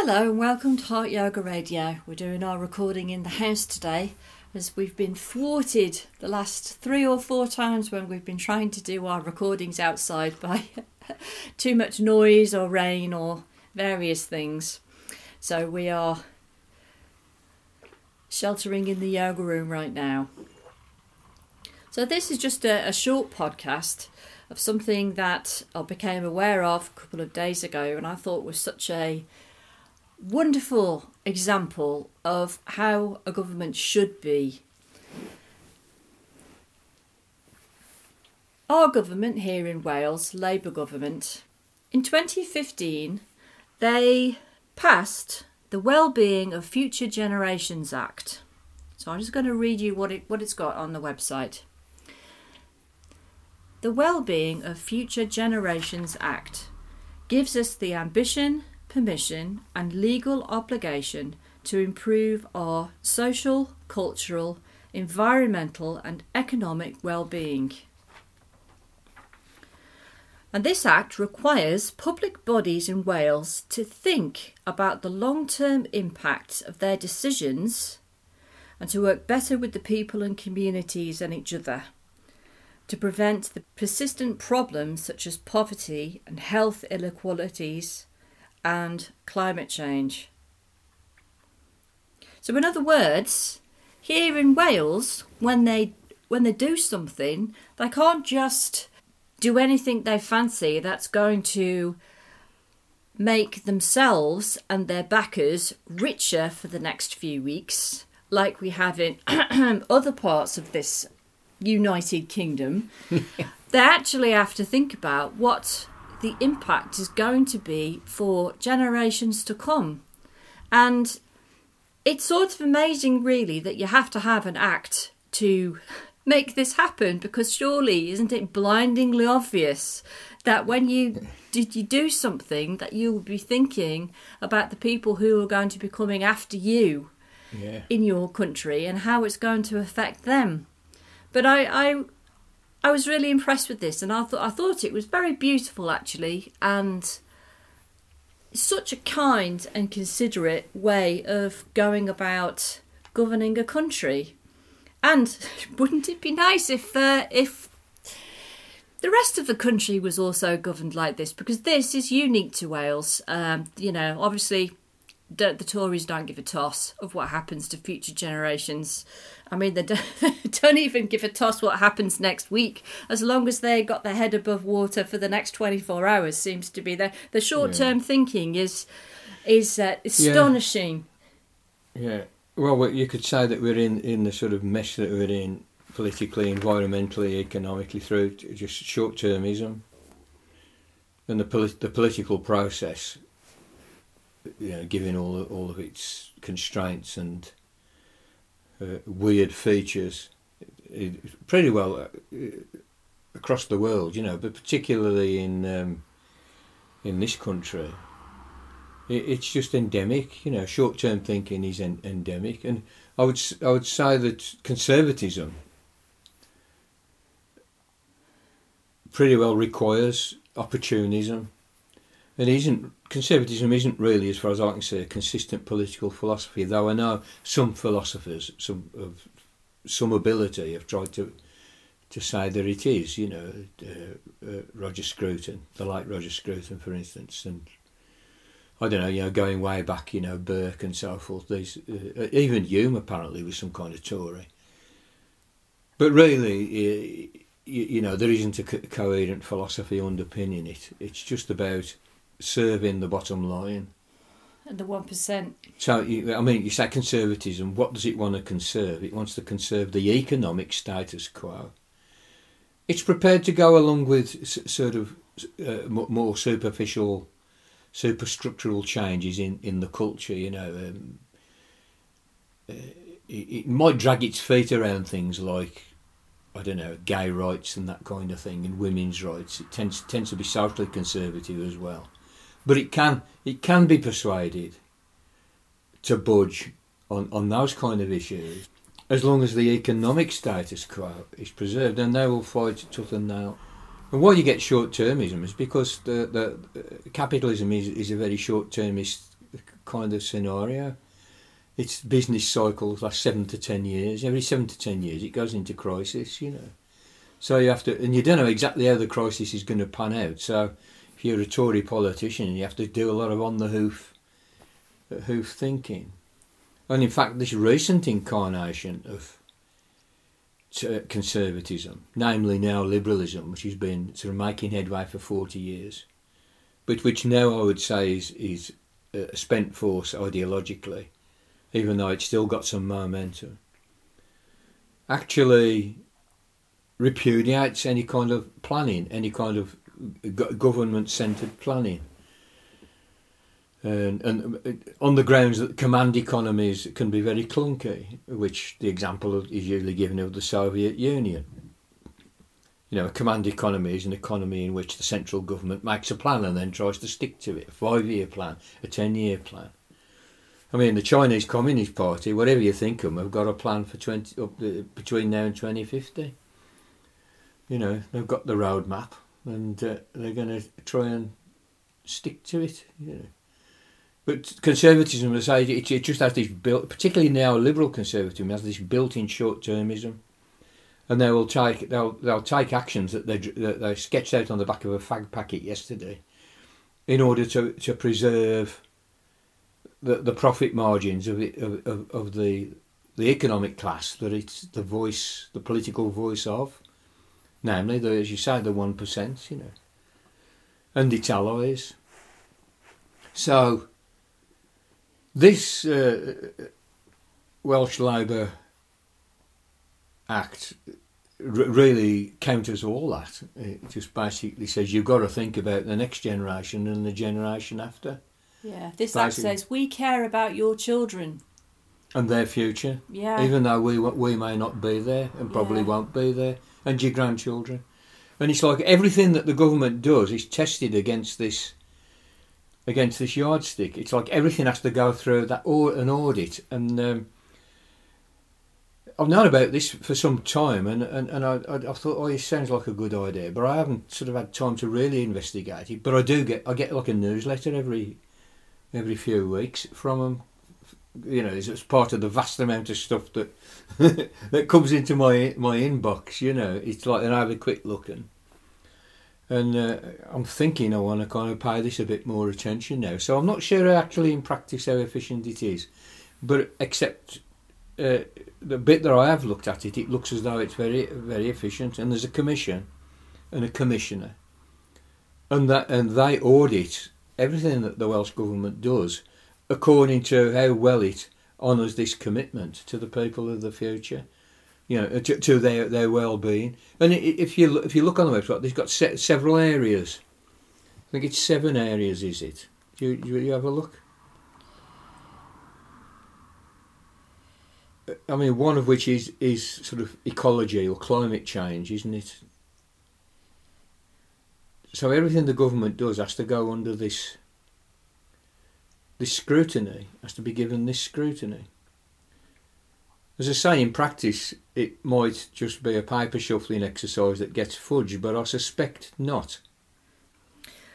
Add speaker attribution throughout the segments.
Speaker 1: Hello and welcome to Heart Yoga Radio. We're doing our recording in the house today as we've been thwarted the last three or four times when we've been trying to do our recordings outside by too much noise or rain or various things. So we are sheltering in the yoga room right now. So this is just a, a short podcast of something that I became aware of a couple of days ago and I thought was such a wonderful example of how a government should be. Our government here in Wales, Labour government, in 2015 they passed the Wellbeing of Future Generations Act. So I'm just going to read you what it what it's got on the website. The Wellbeing of Future Generations Act gives us the ambition, permission, and legal obligation to improve our social, cultural, environmental, and economic well-being. And this Act requires public bodies in Wales to think about the long term impacts of their decisions and to work better with the people and communities and each other to prevent the persistent problems such as poverty and health inequalities and climate change. So, in other words, here in Wales, when they when they do something, they can't just do anything they fancy that's going to make themselves and their backers richer for the next few weeks, like we have in other parts of this United Kingdom. they actually have to think about what the impact is going to be for generations to come. And it's sort of amazing, really, that you have to have an act to make this happen because surely isn't it blindingly obvious that when you did you do something that you will be thinking about the people who are going to be coming after you
Speaker 2: Yeah.
Speaker 1: in your country and how it's going to affect them but I, I I was really impressed with this and I thought I thought it was very beautiful actually and such a kind and considerate way of going about governing a country and wouldn't it be nice if uh, if the rest of the country was also governed like this? Because this is unique to Wales. Um, you know, obviously, the, the Tories don't give a toss of what happens to future generations. I mean, they don't, don't even give a toss what happens next week, as long as they got their head above water for the next twenty four hours. Seems to be the the short term thinking is is uh, astonishing.
Speaker 2: Yeah. Well, you could say that we're in, in the sort of mess that we're in politically, environmentally, economically through just short termism. And the, polit- the political process, you know, given all, all of its constraints and uh, weird features, pretty well uh, across the world, you know, but particularly in um, in this country, it, it's just endemic. You know, short-term thinking is en- endemic, and I would I would say that conservatism pretty well requires opportunism. It isn't conservatism isn't really, as far as I can see, a consistent political philosophy. Though I know some philosophers, some of some ability, have tried to to say that it is. You know, uh, uh, Roger Scruton, the late Roger Scruton, for instance, and I don't know, you know, going way back, you know, Burke and so forth. These, uh, even Hume apparently was some kind of Tory. But really, uh, you, you know, there isn't a co- coherent philosophy underpinning it. It's just about serving the bottom line.
Speaker 1: And the one percent.
Speaker 2: So, you, I mean, you say conservatism. What does it want to conserve? It wants to conserve the economic status quo. It's prepared to go along with s- sort of uh, more superficial, superstructural changes in, in the culture. You know, um, uh, it, it might drag its feet around things like I don't know, gay rights and that kind of thing, and women's rights. It tends tends to be socially conservative as well, but it can it can be persuaded to budge on, on those kind of issues as long as the economic status quo is preserved, and they will fight tooth and nail. And why you get short termism is because the, the uh, capitalism is, is a very short termist kind of scenario. Its business cycles last seven to ten years. Every seven to ten years, it goes into crisis. You know, so you have to, and you don't know exactly how the crisis is going to pan out. So if you're a Tory politician, you have to do a lot of on the hoof, hoof thinking. And in fact, this recent incarnation of uh, conservatism, namely neoliberalism, which has been sort of making headway for 40 years, but which now I would say is, is a spent force ideologically, even though it's still got some momentum, actually repudiates any kind of planning, any kind of government centred planning. And, and, uh, on the grounds that command economies can be very clunky, which the example is usually given of the Soviet Union. You know, a command economy is an economy in which the central government makes a plan and then tries to stick to it. A five-year plan, a ten-year plan. I mean, the Chinese Communist Party, whatever you think of them, have got a plan for twenty up the, between now and twenty fifty. You know, they've got the roadmap, and uh, they're going to try and stick to it. You know. But conservatism, as I say, it, it just has this built, particularly neoliberal conservatism has this built-in short-termism, and they will take they'll they'll take actions that they that they sketched out on the back of a fag packet yesterday, in order to to preserve the the profit margins of it, of, of, of the the economic class that it's the voice, the political voice of, namely the as you say the one percent, you know, and its allies. So this uh, Welsh Labour Act really counters all that. It just basically says you've got to think about the next generation and the generation after.
Speaker 1: Yeah, this basically. act says we care about your children
Speaker 2: and their future.
Speaker 1: Yeah,
Speaker 2: even though we we may not be there and probably yeah. won't be there, and your grandchildren. And it's like everything that the government does is tested against this against this yardstick. It's like everything has to go through that or an audit. And um, I've known about this for some time, and and, and I, I, thought, oh, it sounds like a good idea, but I haven't sort of had time to really investigate it. But I do get I get like a newsletter every every few weeks from them. You know, it's part of the vast amount of stuff that that comes into my my inbox. You know, it's like and I have a quick look and and uh, I'm thinking I want to kind of pay this a bit more attention now. So I'm not sure actually in practice how efficient it is, but except uh, the bit that I have looked at it, it looks as though it's very very efficient. And there's a commission and a commissioner, and that and they audit everything that the Welsh government does according to how well it honours this commitment to the people of the future you know, to, to their, their well-being. And if you if you look on the website, they've got se- several areas. I think it's seven areas. Is it? Do you, do you have a look? I mean, one of which is is sort of ecology or climate change, isn't it? So everything the government does has to go under this this scrutiny, has to be given this scrutiny. As I say, in practice, it might just be a paper shuffling exercise that gets fudged, but I suspect not.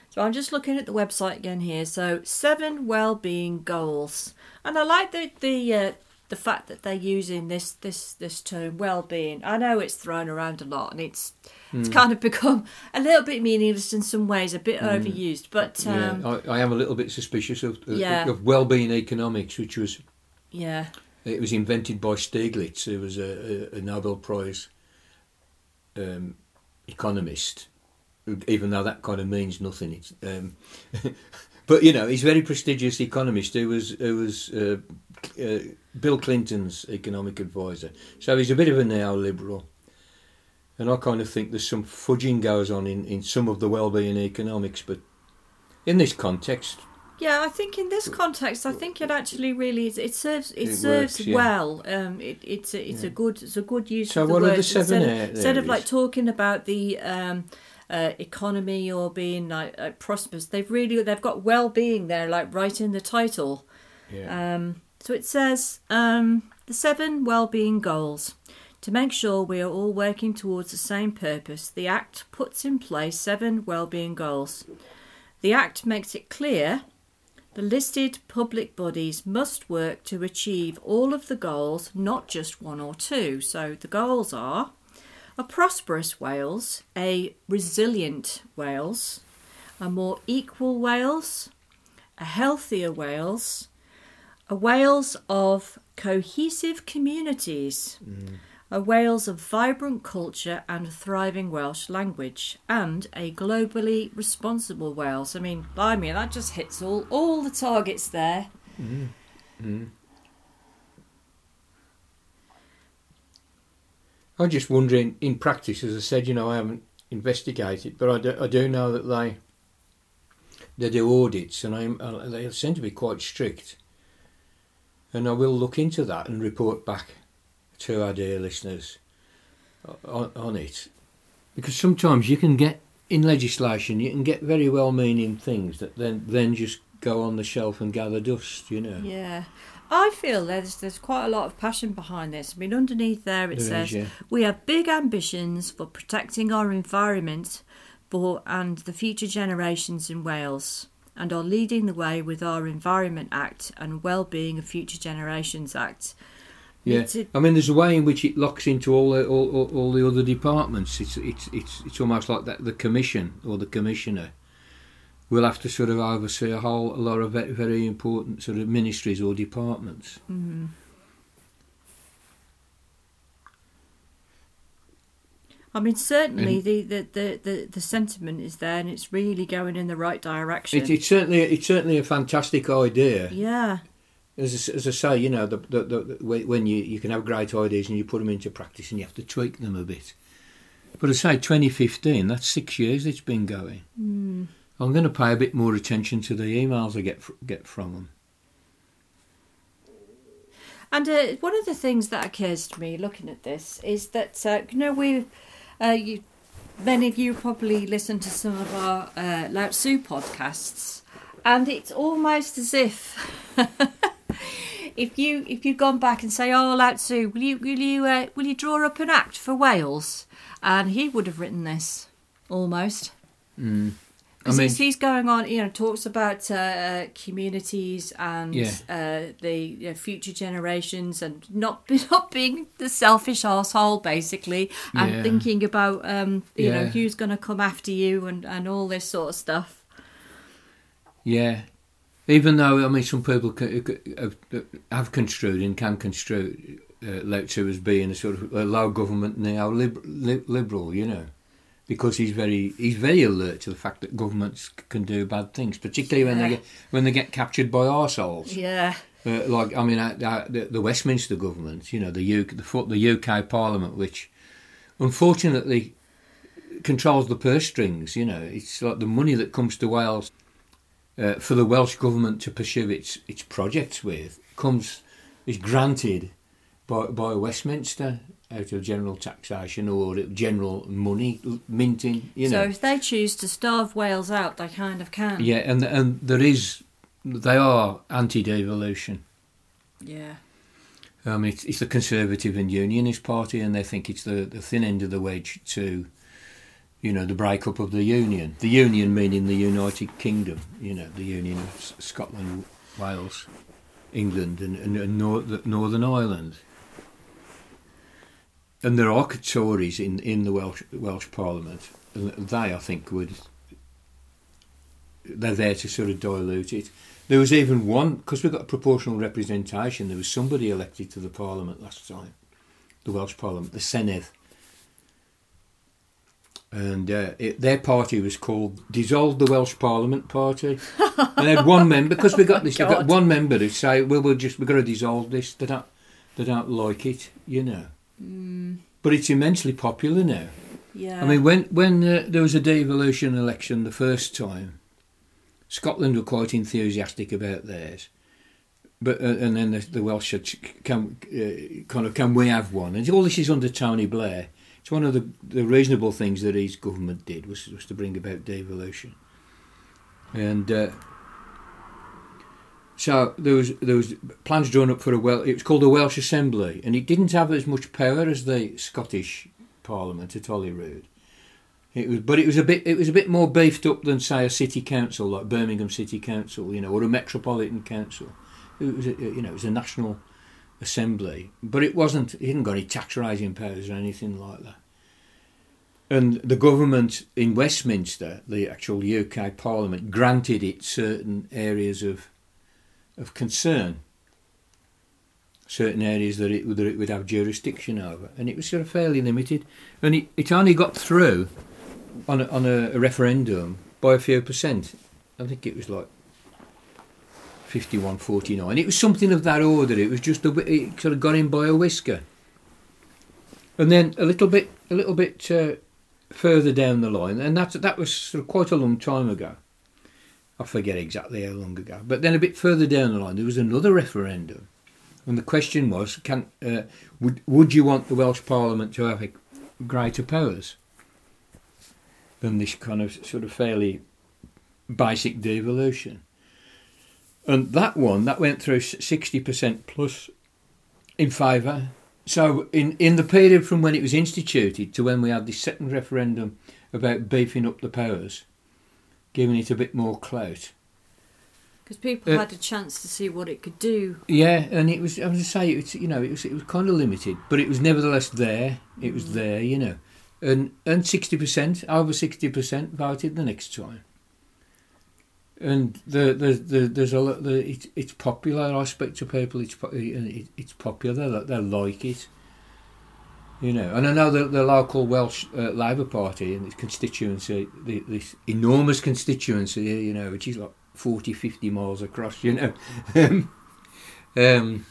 Speaker 1: So I'm just looking at the website again here. So seven well-being goals, and I like the the uh, the fact that they're using this this this term well-being. I know it's thrown around a lot, and it's mm. it's hmm. kind of become a little bit meaningless in some ways, a bit mm. overused. But um,
Speaker 2: yeah, I, I, am a little bit suspicious of, yeah. of well-being economics, which was
Speaker 1: yeah
Speaker 2: it was invented by Stiglitz, who was a, a, a Nobel Prize um, economist, even though that kind of means nothing. Um, but you know, he's a very prestigious economist who was who was uh, uh, Bill Clinton's economic advisor. So he's a bit of a neoliberal. And I kind of think there's some fudging goes on in, in some of the well-being economics, but in this context,
Speaker 1: yeah, I think in this context, I think it actually really is, it serves it, it serves works, yeah. well. Um, it, it's a, it's yeah. a good it's a good use
Speaker 2: so
Speaker 1: of the
Speaker 2: what
Speaker 1: word.
Speaker 2: Are the seven
Speaker 1: instead, of, instead of like talking about the um, uh, economy or being like uh, prosperous, they've really they've got well being there, like right in the title.
Speaker 2: Yeah.
Speaker 1: Um, so it says um, the seven well being goals. To make sure we are all working towards the same purpose, the Act puts in place seven well-being goals. The Act makes it clear The listed public bodies must work to achieve all of the goals, not just one or two. So the goals are a prosperous Wales, a resilient Wales, a more equal Wales, a healthier Wales, a Wales of cohesive communities, a Wales of vibrant culture and a thriving Welsh language, and a globally responsible Wales. I mean, blimey, that just hits all, all the targets there.
Speaker 2: I'm just wondering, in practice, as I said, you know, I haven't investigated, but I do, I do know that they they do audits, and I'm, uh, they seem to be quite strict. And I will look into that and report back to our dear listeners on, on it, because sometimes you can get in legislation, you can get very well-meaning things that then then just go on the shelf and gather dust, you know.
Speaker 1: Yeah. I feel there's there's quite a lot of passion behind this. I mean, underneath there it
Speaker 2: There is,
Speaker 1: says
Speaker 2: yeah.
Speaker 1: we have big ambitions for protecting our environment for and the future generations in Wales, and are leading the way with our Environment Act and Wellbeing of Future Generations Act.
Speaker 2: Yeah,
Speaker 1: a-
Speaker 2: I mean, there's a way in which it locks into all the all, all, all the other departments. It's it's it's it's almost like that the commission or the commissioner will have to sort of oversee a whole a lot of very, very important sort of ministries or departments.
Speaker 1: Mm. I mean, certainly the, the, the, the, the sentiment is there, and it's really going in the right direction.
Speaker 2: It, it's certainly it's certainly a fantastic idea.
Speaker 1: yeah,
Speaker 2: As I, as I say, you know, the, the, the, when you you can have great ideas and you put them into practice and you have to tweak them a bit. But I say 2015, that's six years it's been going.
Speaker 1: mm.
Speaker 2: I'm going to pay a bit more attention to the emails I get get from them.
Speaker 1: And uh, one of the things that occurs to me looking at this is that uh, you know we, uh, you, many of you probably listen to some of our uh, Lao Tzu podcasts, and it's almost as if if you if you'd gone back and say, "Oh, Lao Tzu, will you will you uh, will you draw up an act for Wales?" and he would have written this almost.
Speaker 2: Mm. I mean,
Speaker 1: he's, going on, you know, talks about uh, uh, communities and
Speaker 2: Yeah.
Speaker 1: uh, the you know, future generations and not not being the selfish asshole basically, and
Speaker 2: Yeah.
Speaker 1: thinking about um, you know who's going to come after you and, and all this sort of stuff.
Speaker 2: yeah. Even though I mean, some people have, construed and can construe uh, Tzu as being a sort of a low government neo-liberal, you know, because he's very he's very alert to the fact that governments c- can do bad things, particularly when they get when they get captured by arseholes.
Speaker 1: Yeah,
Speaker 2: Uh, like I mean, uh, uh, the, the Westminster government, you know, the UK, the, the UK Parliament, which unfortunately controls the purse strings. You know, it's like the money that comes to Wales uh, for the Welsh government to pursue its its projects with comes is granted by by Westminster out of general taxation or general money minting. You know.
Speaker 1: so if they choose to starve Wales out, they kind of can.
Speaker 2: yeah, and and there is they are anti-devolution.
Speaker 1: Yeah.
Speaker 2: Um, it's, it's the Conservative and Unionist Party, and they think it's the, the thin end of the wedge to, you know, the breakup of the Union. The Union meaning the United Kingdom, you know, the Union of Scotland, Wales, England, and, and, and Nor- Northern Ireland. And there are Tories in, in the Welsh Welsh Parliament, and they, I think, would. They're there to sort of dilute it. There was even one because we've got proportional representation. There was somebody elected to the Parliament last time, the Welsh Parliament, the Senedd, and uh, it, their party was called Dissolve the Welsh Parliament Party. and they had one member because we got this. We've got one member who say, "Well, we'll just we've got to dissolve this." They don't, they don't like it, you know.
Speaker 1: Mm,
Speaker 2: But it's immensely popular now.
Speaker 1: yeah.
Speaker 2: I mean, when when uh, there was a devolution election the first time, Scotland were quite enthusiastic about theirs, but uh, and then the, the Welsh said, "Can uh, kind of can we have one?" And all this is under Tony Blair. It's one of the, the reasonable things that his government did was was to bring about devolution, and. So there was there was plans drawn up for a well. It was called a Welsh Assembly, and it didn't have as much power as the Scottish Parliament at Holyrood. It was, but it was a bit. It was a bit more beefed up than say a city council like Birmingham City Council, you know, or a metropolitan council. It was, a, you know, it was a national assembly, but it wasn't. It didn't got any tax raising powers or anything like that. And the government in Westminster, the actual UK Parliament, granted it certain areas of of concern, certain areas that it, that it would have jurisdiction over, and it was sort of fairly limited. And it, it only got through on a, on a, referendum by a few percent. I think it was like 51 49. It was something of that order. It was just a it sort of got in by a whisker. And then a little bit, a little bit uh, further down the line, and that that was sort of quite a long time ago. I forget exactly how long ago, but then a bit further down the line, there was another referendum, and the question was, can uh, would would you want the Welsh Parliament to have greater powers than this kind of sort of fairly basic devolution? And that one, that went through 60% plus in favour. So in, in the period from when it was instituted to when we had the second referendum about beefing up the powers, giving it a bit more clout.
Speaker 1: Because people uh, had a chance to see what it could do.
Speaker 2: Yeah, and it was. I was to say, it was, you know, it was it was kind of limited, but it was nevertheless there. It was mm. there, you know, and and sixty percent, over sixty percent voted the next time and the, the, the, there's a lot. The, it, it's popular. I speak to people. It's it, it's popular. They, they like it. You know, and I know the, the local Welsh uh, Labour Party and its constituency, the, this enormous constituency, you know, which is like 40, 50 miles across, you know. um,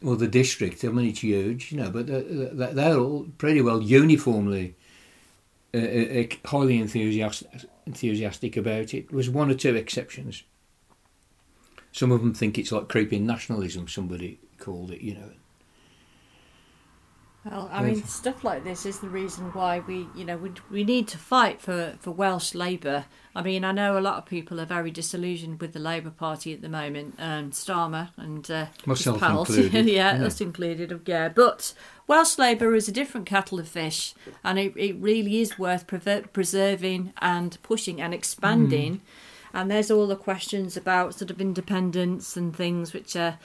Speaker 2: well, the district, I mean, it's huge, you know, but they're, they're all pretty well uniformly uh, uh, highly enthusiastic enthusiastic about it. There was one or two exceptions. Some of them think it's like creeping nationalism. Somebody called it, you know.
Speaker 1: Well, I mean, stuff like this is the reason why we, you know, we, we need to fight for, for Welsh Labour. I mean, I know a lot of people are very disillusioned with the Labour Party at the moment, and Starmer and uh,
Speaker 2: myself included,
Speaker 1: yeah, yeah, us included, yeah. But Welsh Labour is a different kettle of fish, and it, it really is worth preserving and pushing and expanding. Mm. And there's all the questions about sort of independence and things which are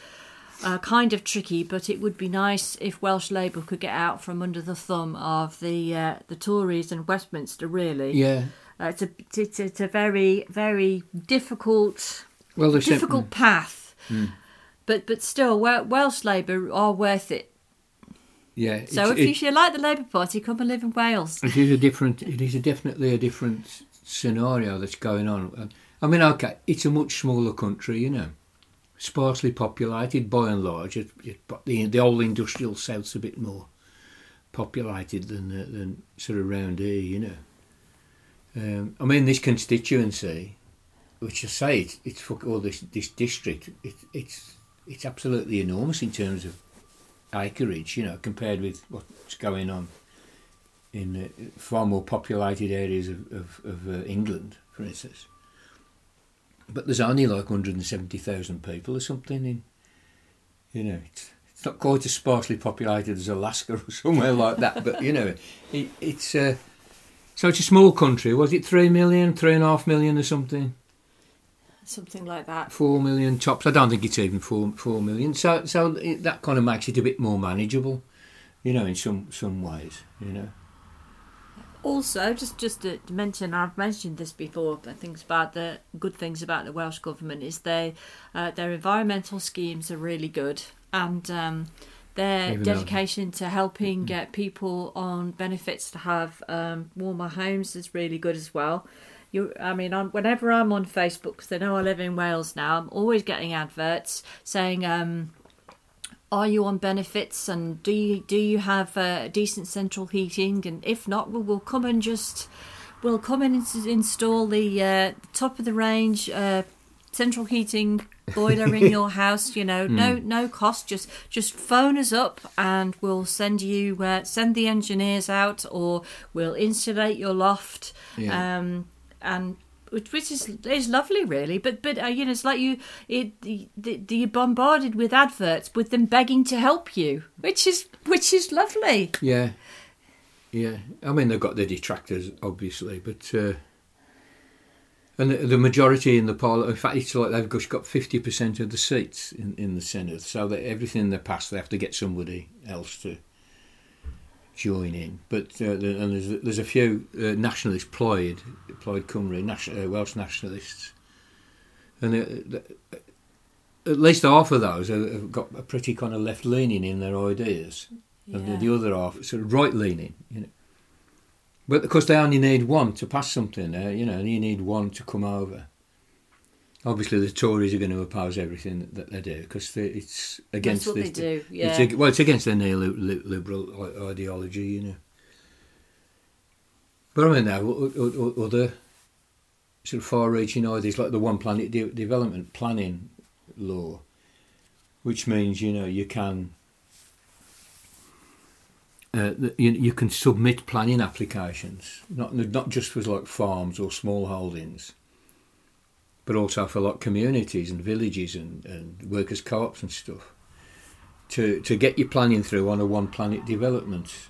Speaker 1: uh, kind of tricky, but it would be nice if Welsh Labour could get out from under the thumb of the uh, the Tories and Westminster. Really,
Speaker 2: yeah,
Speaker 1: uh, it's a it's, it's a very very difficult well difficult path, mm. but but still Welsh Labour are worth it.
Speaker 2: Yeah.
Speaker 1: So if it, you like the Labour Party, come and live in Wales.
Speaker 2: It is a different. It is a definitely a different scenario that's going on. I mean, okay, it's a much smaller country, you know sparsely populated by and large. It, it, the the old industrial south's a bit more populated than uh, than sort of round here, you know. Um, I mean, this constituency, which I say it's for all this this district, it, it's it's absolutely enormous in terms of acreage, you know, compared with what's going on in uh, far more populated areas of of, of uh, England, for instance but there's only like 170,000 people or something in, you know, it's, it's not quite as sparsely populated as Alaska or somewhere like that, but you know, it, it's, uh, so it's a small country. Was it three million, three and a half million or something?
Speaker 1: Something like that.
Speaker 2: Four million tops. I don't think it's even four four million. So so it, that kind of makes it a bit more manageable, you know, in some some ways, you know.
Speaker 1: Also, just just to mention, I've mentioned this before. But Things about the good things about the Welsh government is they uh, their environmental schemes are really good, and um, their Even dedication though. to helping mm-hmm. get people on benefits to have um, warmer homes is really good as well. You, I mean, I'm, whenever I'm on Facebook, because they know I live in Wales now, I'm always getting adverts saying. Um, are you on benefits and do you do you have uh, decent central heating and if not we'll, we'll come and just we'll come and install the uh, top of the range uh, central heating boiler in your house you know mm. no no cost just just phone us up and we'll send you uh, send the engineers out or we'll insulate your loft yeah. um, and which is is lovely, really. But but uh, you know, it's like you it the, you're bombarded with adverts with them begging to help you, which is which is lovely.
Speaker 2: Yeah. yeah. I mean, they've got their detractors, obviously, but uh, and the, majority in the parliament. In fact, it's like they've just got fifty percent of the seats in, in the Senedd, so that everything they pass, they have to get somebody else to join in. But uh, and there's there's a few uh, nationalists, Plaid, Plaid Cymru, nation, uh, Welsh nationalists, and uh, at least half of those have got a pretty kind of left leaning in their ideas,
Speaker 1: Yeah.
Speaker 2: and the, the other half sort of right leaning. You know. But of course, they only need one to pass something. You know, and you need one to come over. Obviously, the Tories are going to oppose everything that, they do because it's against
Speaker 1: That's what
Speaker 2: this.
Speaker 1: they do. Yeah.
Speaker 2: It's, well, it's against their neoliberal ideology, you know. But I mean, now other sort of far-reaching ideas like the One Planet de- Development Planning Law, which means you know you can uh, you, you can submit planning applications, not not just for like farms or small holdings, but also for like communities and villages and, and workers' co-ops and stuff to to get your planning through on a one planet development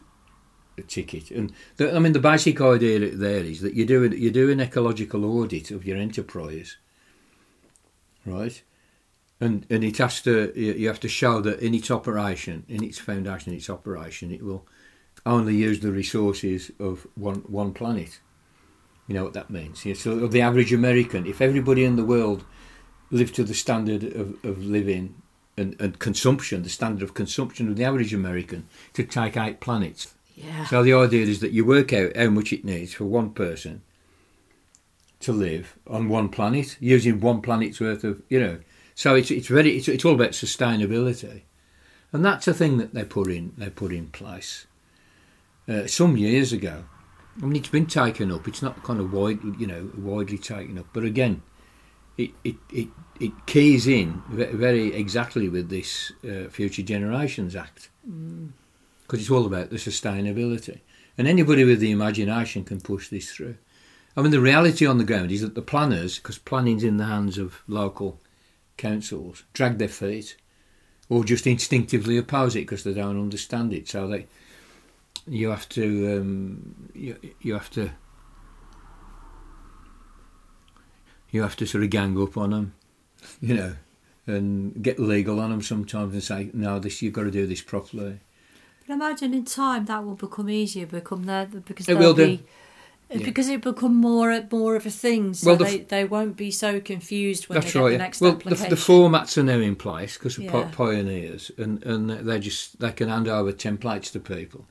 Speaker 2: ticket. And the, I mean, the basic idea there is that you do an- you do an ecological audit of your enterprise, right? And and it has to you have to show that in its operation, in its foundation, its operation, it will only use the resources of one one planet. You know what that means? Yeah, so the average American, if everybody in the world lived to the standard of, of living and, and consumption, the standard of consumption of the average American, to take eight planets.
Speaker 1: Yeah.
Speaker 2: So the idea is that you work out how much it needs for one person to live on one planet, using one planet's worth of, you know. So it's it's very it's, it's all about sustainability, and that's a thing that they put in they put in place uh, some years ago. I mean, it's been taken up. It's not kind of wide, you know, widely taken up. But again, it it it, it keys in very exactly with this uh, Future Generations Act because it's all about the sustainability. And anybody with the imagination can push this through. I mean, the reality on the ground is that the planners, because planning's in the hands of local councils, drag their feet or just instinctively oppose it because they don't understand it. So they, you have to, um, you, you have to, you have to sort of gang up on them, you know, and get legal on them sometimes and say, no, this you've got to do this properly.
Speaker 1: But imagine in time that will become easier, become there because
Speaker 2: It will do.
Speaker 1: be
Speaker 2: Yeah.
Speaker 1: because it become more more of a thing. So
Speaker 2: Well, the
Speaker 1: they, they won't be so confused when
Speaker 2: That's
Speaker 1: they get
Speaker 2: right.
Speaker 1: the next
Speaker 2: well, the,
Speaker 1: application.
Speaker 2: the formats are now in place because of
Speaker 1: Yeah.
Speaker 2: pioneers, and and they just they can hand over templates to people.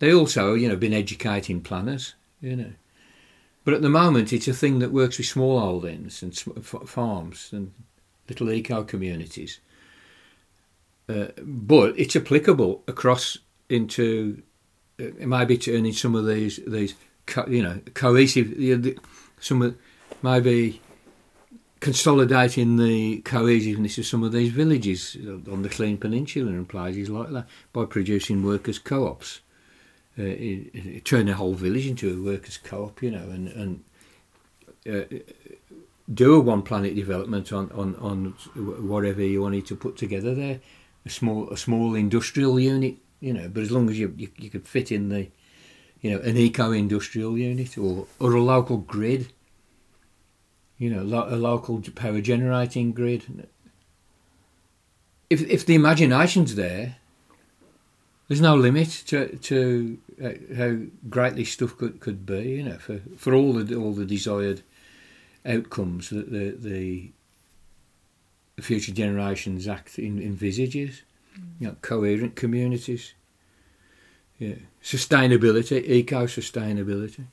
Speaker 2: They also, you know, been educating planners, you know. But at the moment, it's a thing that works with small holdings and farms and little eco communities. Uh, but it's applicable across into uh, maybe turning some of these these co- you know cohesive you know, the- some of maybe consolidating the cohesiveness of some of these villages on the Llŷn Peninsula and places like that by producing workers' co-ops. Uh, a whole village into a workers' co-op, you know, and and uh, do a one planet development on, on, on whatever you wanted to put together there, a small a small industrial unit, you know, but as long as you you, you could fit in the, you know, an eco industrial unit or or a local grid, you know, lo- a local power generating grid. If if the imagination's there, there's no limit to to Uh, how great this stuff could, could be. You know, for, for all the all the desired outcomes that the the, the Future Generations Act in, envisages. Mm. You know, coherent communities. Yeah, sustainability, eco sustainability.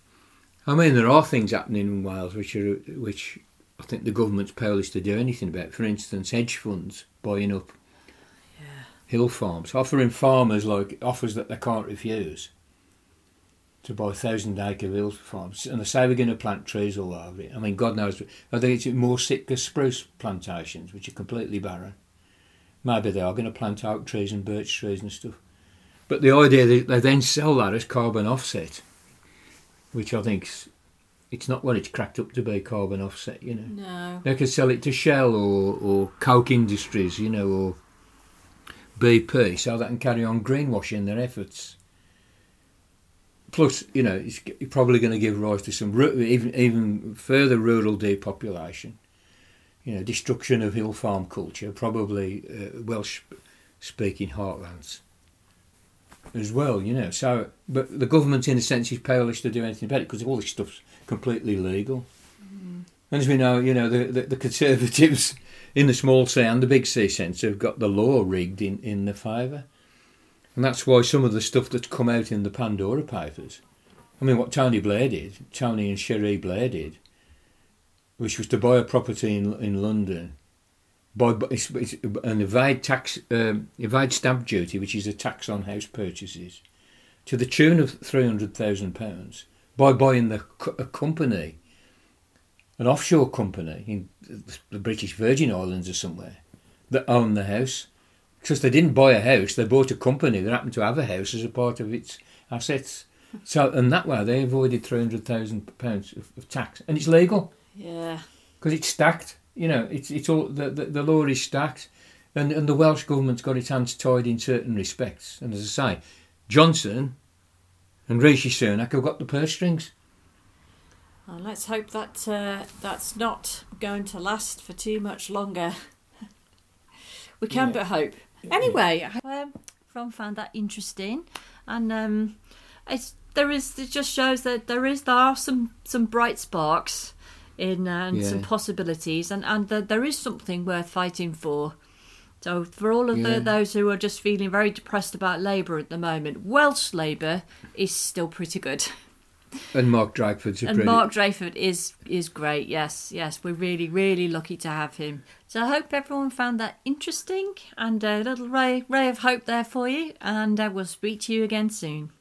Speaker 2: I mean, there are things happening in Wales which are which I think the government's powerless to do anything about. For instance, hedge funds buying up
Speaker 1: yeah.
Speaker 2: hill farms, offering farmers like offers that they can't refuse to buy a thousand acre hill farms, and they say we're going to plant trees all over it. I mean, God knows, I think it's more Sitka spruce plantations, which are completely barren. Maybe they are going to plant oak trees and birch trees and stuff. But the idea that they then sell that as carbon offset, which I think's it's not what it's cracked up to be carbon offset, you know.
Speaker 1: No.
Speaker 2: They could sell it to Shell or, or Koch Industries, you know, or BP, so they can carry on greenwashing their efforts. Plus, you know, it's probably going to give rise to some even even further rural depopulation. You know, destruction of hill farm culture, probably uh, Welsh-speaking heartlands as well. You know, so but the government, in a sense, is powerless to do anything about it because all this stuff's completely legal. And as we know, you know, the, the, the Conservatives in the small C and the big C sense have got the law rigged in, in the favour. And that's why some of the stuff that's come out in the Pandora Papers, I mean, what Tony Blair did, Tony and Cherie Blair did, which was to buy a property in, in London, it's, and evade tax, um, evade stamp duty, which is a tax on house purchases, to the tune of £300,000 by buying the, a company an offshore company in the British Virgin Islands or somewhere that owned the house. Because they didn't buy a house, they bought a company that happened to have a house as a part of its assets. So, and that way they avoided three hundred thousand pounds of tax, and it's legal
Speaker 1: Yeah.
Speaker 2: because it's stacked. You know, it's it's all the, the the law is stacked, and and the Welsh government's got its hands tied in certain respects. And as I say, Johnson and Rishi Sunak have got the purse strings.
Speaker 1: Well, let's hope that uh, that's not going to last for too much longer. we can
Speaker 2: Yeah.
Speaker 1: but hope. Anyway, I um, found that interesting, and um, it's there is it just shows that there is there are some some bright sparks in uh, and some possibilities, and and that there is something worth fighting for. So for all of
Speaker 2: Yeah.
Speaker 1: the, those who are just feeling very depressed about Labour at the moment, Welsh Labour is still pretty good.
Speaker 2: And Mark Drakeford's a
Speaker 1: And
Speaker 2: pretty
Speaker 1: Mark Drakeford is is great. Yes, yes, we're really really lucky to have him. So I hope everyone found that interesting and a little ray ray of hope there for you. And uh, we'll speak to you again soon.